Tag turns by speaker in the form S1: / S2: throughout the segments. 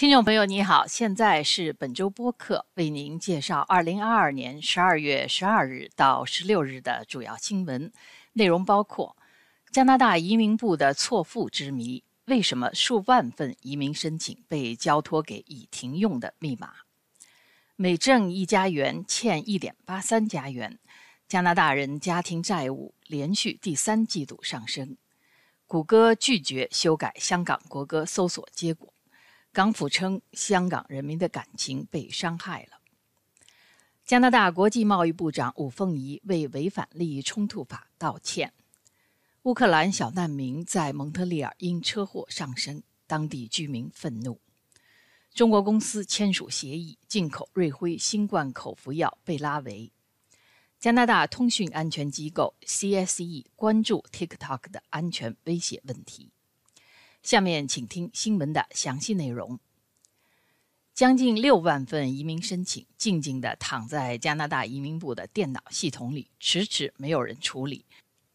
S1: 听众朋友，你好，现在是本周播客为您介绍二零二二年十二月十二日到十六日的主要新闻内容，包括加拿大移民部的错付之谜，为什么数万份移民申请被交托给已停用的密码？美证一家园欠一点八三加元，加拿大人家庭债务连续第三季度上升。谷歌拒绝修改香港国歌搜索结果。港府称，香港人民的感情被伤害了。加拿大国际贸易部长武凤仪为违反利益冲突法道歉。乌克兰小难民在蒙特利尔因车祸上升，当地居民愤怒。中国公司签署协议进口瑞辉新冠口服药被拉维。加拿大通讯安全机构 CSE 关注 TikTok 的安全威胁问题。下面请听新闻的详细内容。将近六万份移民申请静静地躺在加拿大移民部的电脑系统里，迟迟没有人处理。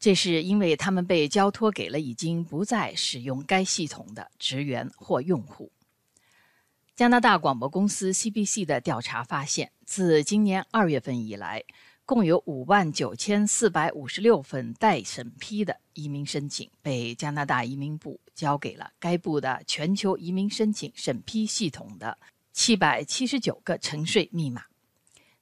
S1: 这是因为他们被交托给了已经不再使用该系统的职员或用户。加拿大广播公司 CBC 的调查发现，自今年二月份以来。共有五万九千四百五十六份待审批的移民申请被加拿大移民部交给了该部的全球移民申请审批系统的七百七十九个沉睡密码。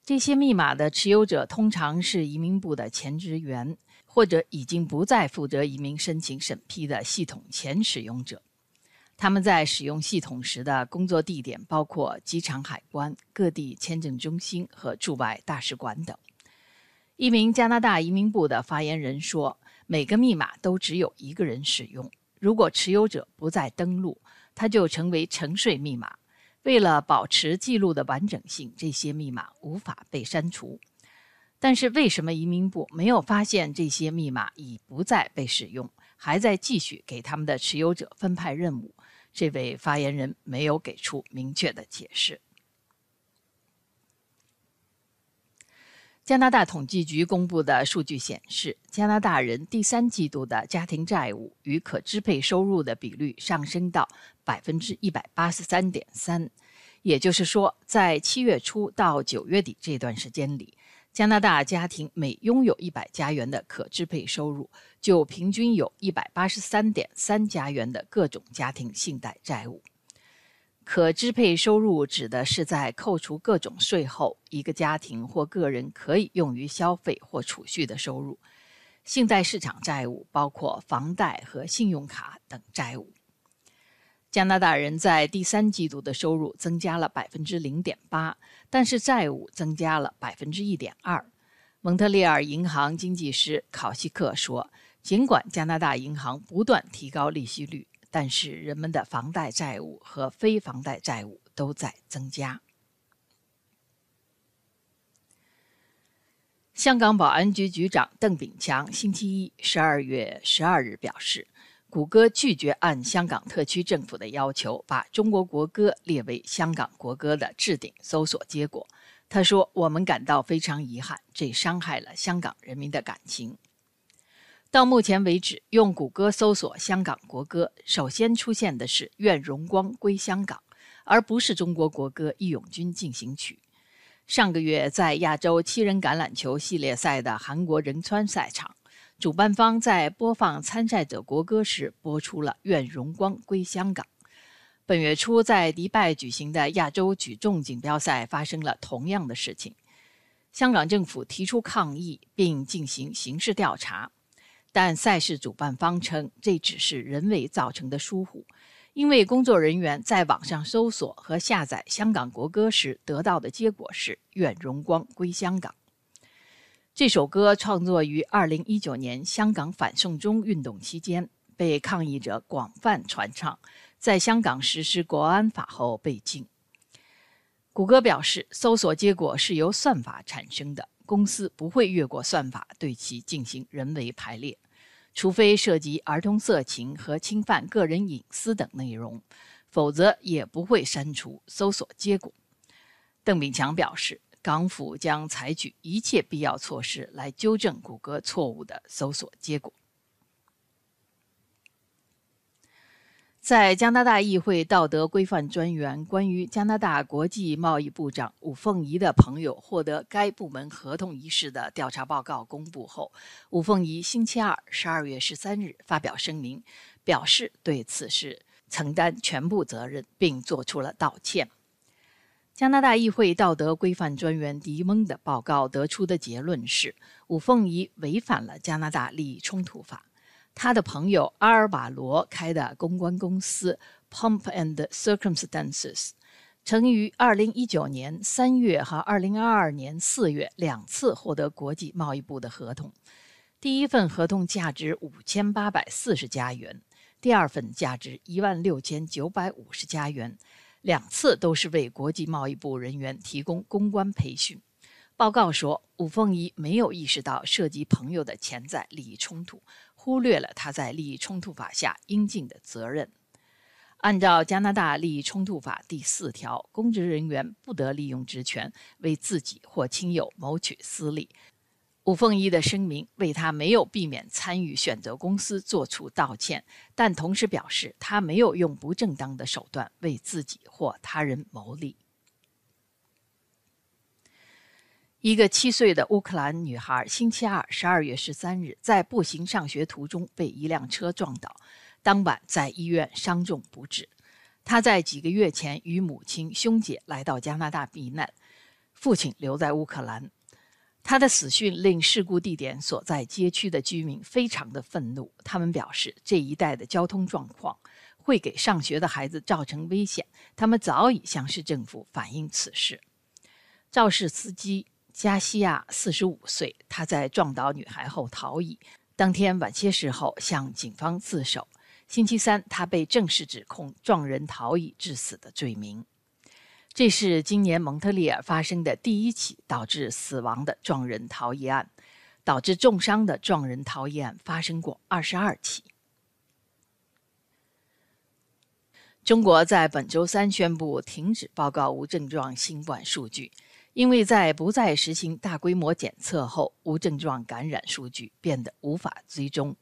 S1: 这些密码的持有者通常是移民部的前职员，或者已经不再负责移民申请审批的系统前使用者。他们在使用系统时的工作地点包括机场海关、各地签证中心和驻外大使馆等。一名加拿大移民部的发言人说：“每个密码都只有一个人使用。如果持有者不再登录，它就成为沉睡密码。为了保持记录的完整性，这些密码无法被删除。但是，为什么移民部没有发现这些密码已不再被使用，还在继续给他们的持有者分派任务？”这位发言人没有给出明确的解释。加拿大统计局公布的数据显示，加拿大人第三季度的家庭债务与可支配收入的比率上升到百分之一百八十三点三。也就是说，在七月初到九月底这段时间里，加拿大家庭每拥有一百加元的可支配收入，就平均有一百八十三点三加元的各种家庭信贷债务。可支配收入指的是在扣除各种税后，一个家庭或个人可以用于消费或储蓄的收入。信贷市场债务包括房贷和信用卡等债务。加拿大人在第三季度的收入增加了百分之零点八，但是债务增加了百分之一点二。蒙特利尔银行经济师考西克说：“尽管加拿大银行不断提高利息率。”但是人们的房贷债务和非房贷债务都在增加。香港保安局局长邓炳强星期一十二月十二日表示，谷歌拒绝按香港特区政府的要求把中国国歌列为香港国歌的置顶搜索结果。他说：“我们感到非常遗憾，这伤害了香港人民的感情。”到目前为止，用谷歌搜索香港国歌，首先出现的是《愿荣光归香港》，而不是中国国歌《义勇军进行曲》。上个月，在亚洲七人橄榄球系列赛的韩国仁川赛场，主办方在播放参赛者国歌时播出了《愿荣光归香港》。本月初，在迪拜举行的亚洲举重锦标赛发生了同样的事情，香港政府提出抗议并进行刑事调查。但赛事主办方称，这只是人为造成的疏忽，因为工作人员在网上搜索和下载香港国歌时得到的结果是“愿荣光归香港”。这首歌创作于2019年香港反送中运动期间，被抗议者广泛传唱，在香港实施国安法后被禁。谷歌表示，搜索结果是由算法产生的，公司不会越过算法对其进行人为排列。除非涉及儿童色情和侵犯个人隐私等内容，否则也不会删除搜索结果。邓炳强表示，港府将采取一切必要措施来纠正谷歌错误的搜索结果。在加拿大议会道德规范专员关于加拿大国际贸易部长武凤仪的朋友获得该部门合同一事的调查报告公布后，武凤仪星期二（十二月十三日）发表声明，表示对此事承担全部责任，并作出了道歉。加拿大议会道德规范专员迪蒙的报告得出的结论是，武凤仪违反了加拿大利益冲突法。他的朋友阿尔瓦罗开的公关公司 Pump and Circumstances，曾于2019年3月和2022年4月两次获得国际贸易部的合同。第一份合同价值5840加元，第二份价值16950加元，两次都是为国际贸易部人员提供公关培训。报告说，武凤仪没有意识到涉及朋友的潜在利益冲突。忽略了他在利益冲突法下应尽的责任。按照加拿大利益冲突法第四条，公职人员不得利用职权为自己或亲友谋取私利。吴凤仪的声明为他没有避免参与选择公司作出道歉，但同时表示他没有用不正当的手段为自己或他人谋利。一个七岁的乌克兰女孩星期二（十二月十三日）在步行上学途中被一辆车撞倒，当晚在医院伤重不治。她在几个月前与母亲、兄姐来到加拿大避难，父亲留在乌克兰。她的死讯令事故地点所在街区的居民非常的愤怒，他们表示这一带的交通状况会给上学的孩子造成危险。他们早已向市政府反映此事。肇事司机。加西亚四十五岁，他在撞倒女孩后逃逸。当天晚些时候向警方自首。星期三，他被正式指控撞人逃逸致死的罪名。这是今年蒙特利尔发生的第一起导致死亡的撞人逃逸案。导致重伤的撞人逃逸案发生过二十二起。中国在本周三宣布停止报告无症状新冠数据。因为在不再实行大规模检测后，无症状感染数据变得无法追踪。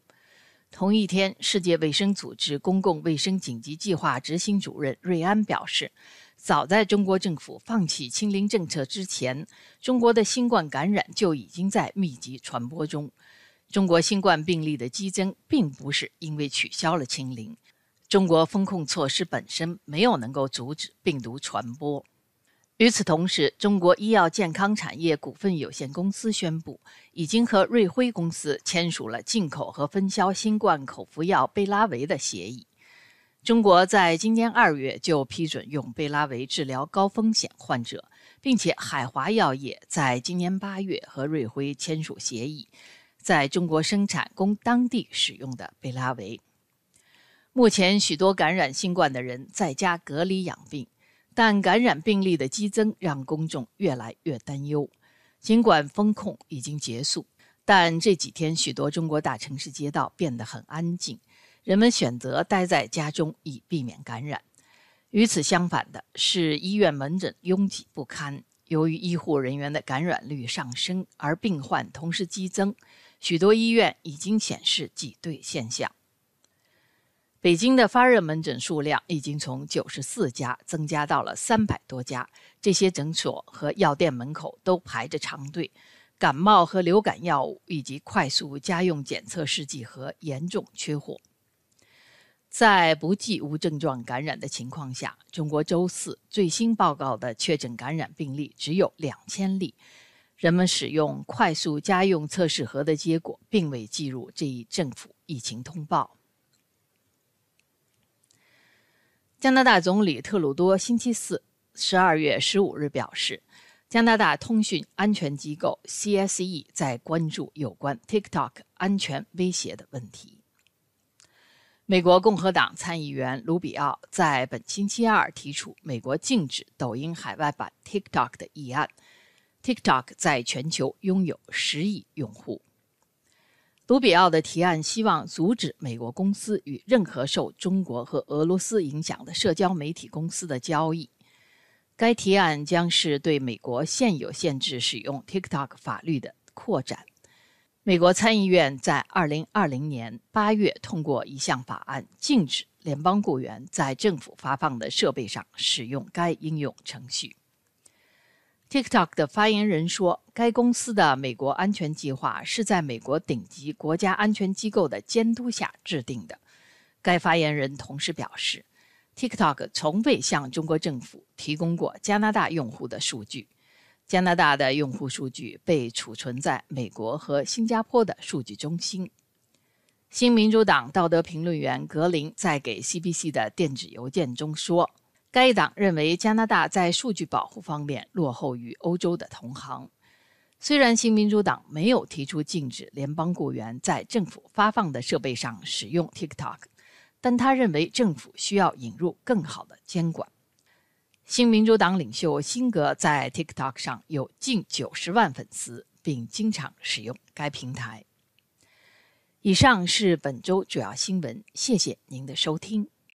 S1: 同一天，世界卫生组织公共卫生紧急计划执行主任瑞安表示，早在中国政府放弃清零政策之前，中国的新冠感染就已经在密集传播中。中国新冠病例的激增并不是因为取消了清零，中国风控措施本身没有能够阻止病毒传播。与此同时，中国医药健康产业股份有限公司宣布，已经和瑞辉公司签署了进口和分销新冠口服药贝拉维的协议。中国在今年二月就批准用贝拉维治疗高风险患者，并且海华药业在今年八月和瑞辉签署协议，在中国生产供当地使用的贝拉维。目前，许多感染新冠的人在家隔离养病。但感染病例的激增让公众越来越担忧。尽管封控已经结束，但这几天许多中国大城市街道变得很安静，人们选择待在家中以避免感染。与此相反的是，医院门诊拥挤不堪，由于医护人员的感染率上升，而病患同时激增，许多医院已经显示挤兑现象。北京的发热门诊数量已经从九十四家增加到了三百多家，这些诊所和药店门口都排着长队。感冒和流感药物以及快速家用检测试剂盒严重缺货。在不计无症状感染的情况下，中国周四最新报告的确诊感染病例只有两千例。人们使用快速家用测试盒的结果并未计入这一政府疫情通报。加拿大总理特鲁多星期四（十二月十五日）表示，加拿大通讯安全机构 CSE 在关注有关 TikTok 安全威胁的问题。美国共和党参议员卢比奥在本星期二提出美国禁止抖音海外版 TikTok 的议案。TikTok 在全球拥有十亿用户。卢比奥的提案希望阻止美国公司与任何受中国和俄罗斯影响的社交媒体公司的交易。该提案将是对美国现有限制使用 TikTok 法律的扩展。美国参议院在2020年8月通过一项法案，禁止联邦雇员在政府发放的设备上使用该应用程序。TikTok 的发言人说，该公司的美国安全计划是在美国顶级国家安全机构的监督下制定的。该发言人同时表示，TikTok 从未向中国政府提供过加拿大用户的数据。加拿大的用户数据被储存在美国和新加坡的数据中心。新民主党道德评论员格林在给 CBC 的电子邮件中说。该党认为加拿大在数据保护方面落后于欧洲的同行。虽然新民主党没有提出禁止联邦雇员在政府发放的设备上使用 TikTok，但他认为政府需要引入更好的监管。新民主党领袖辛格在 TikTok 上有近九十万粉丝，并经常使用该平台。以上是本周主要新闻，谢谢您的收听。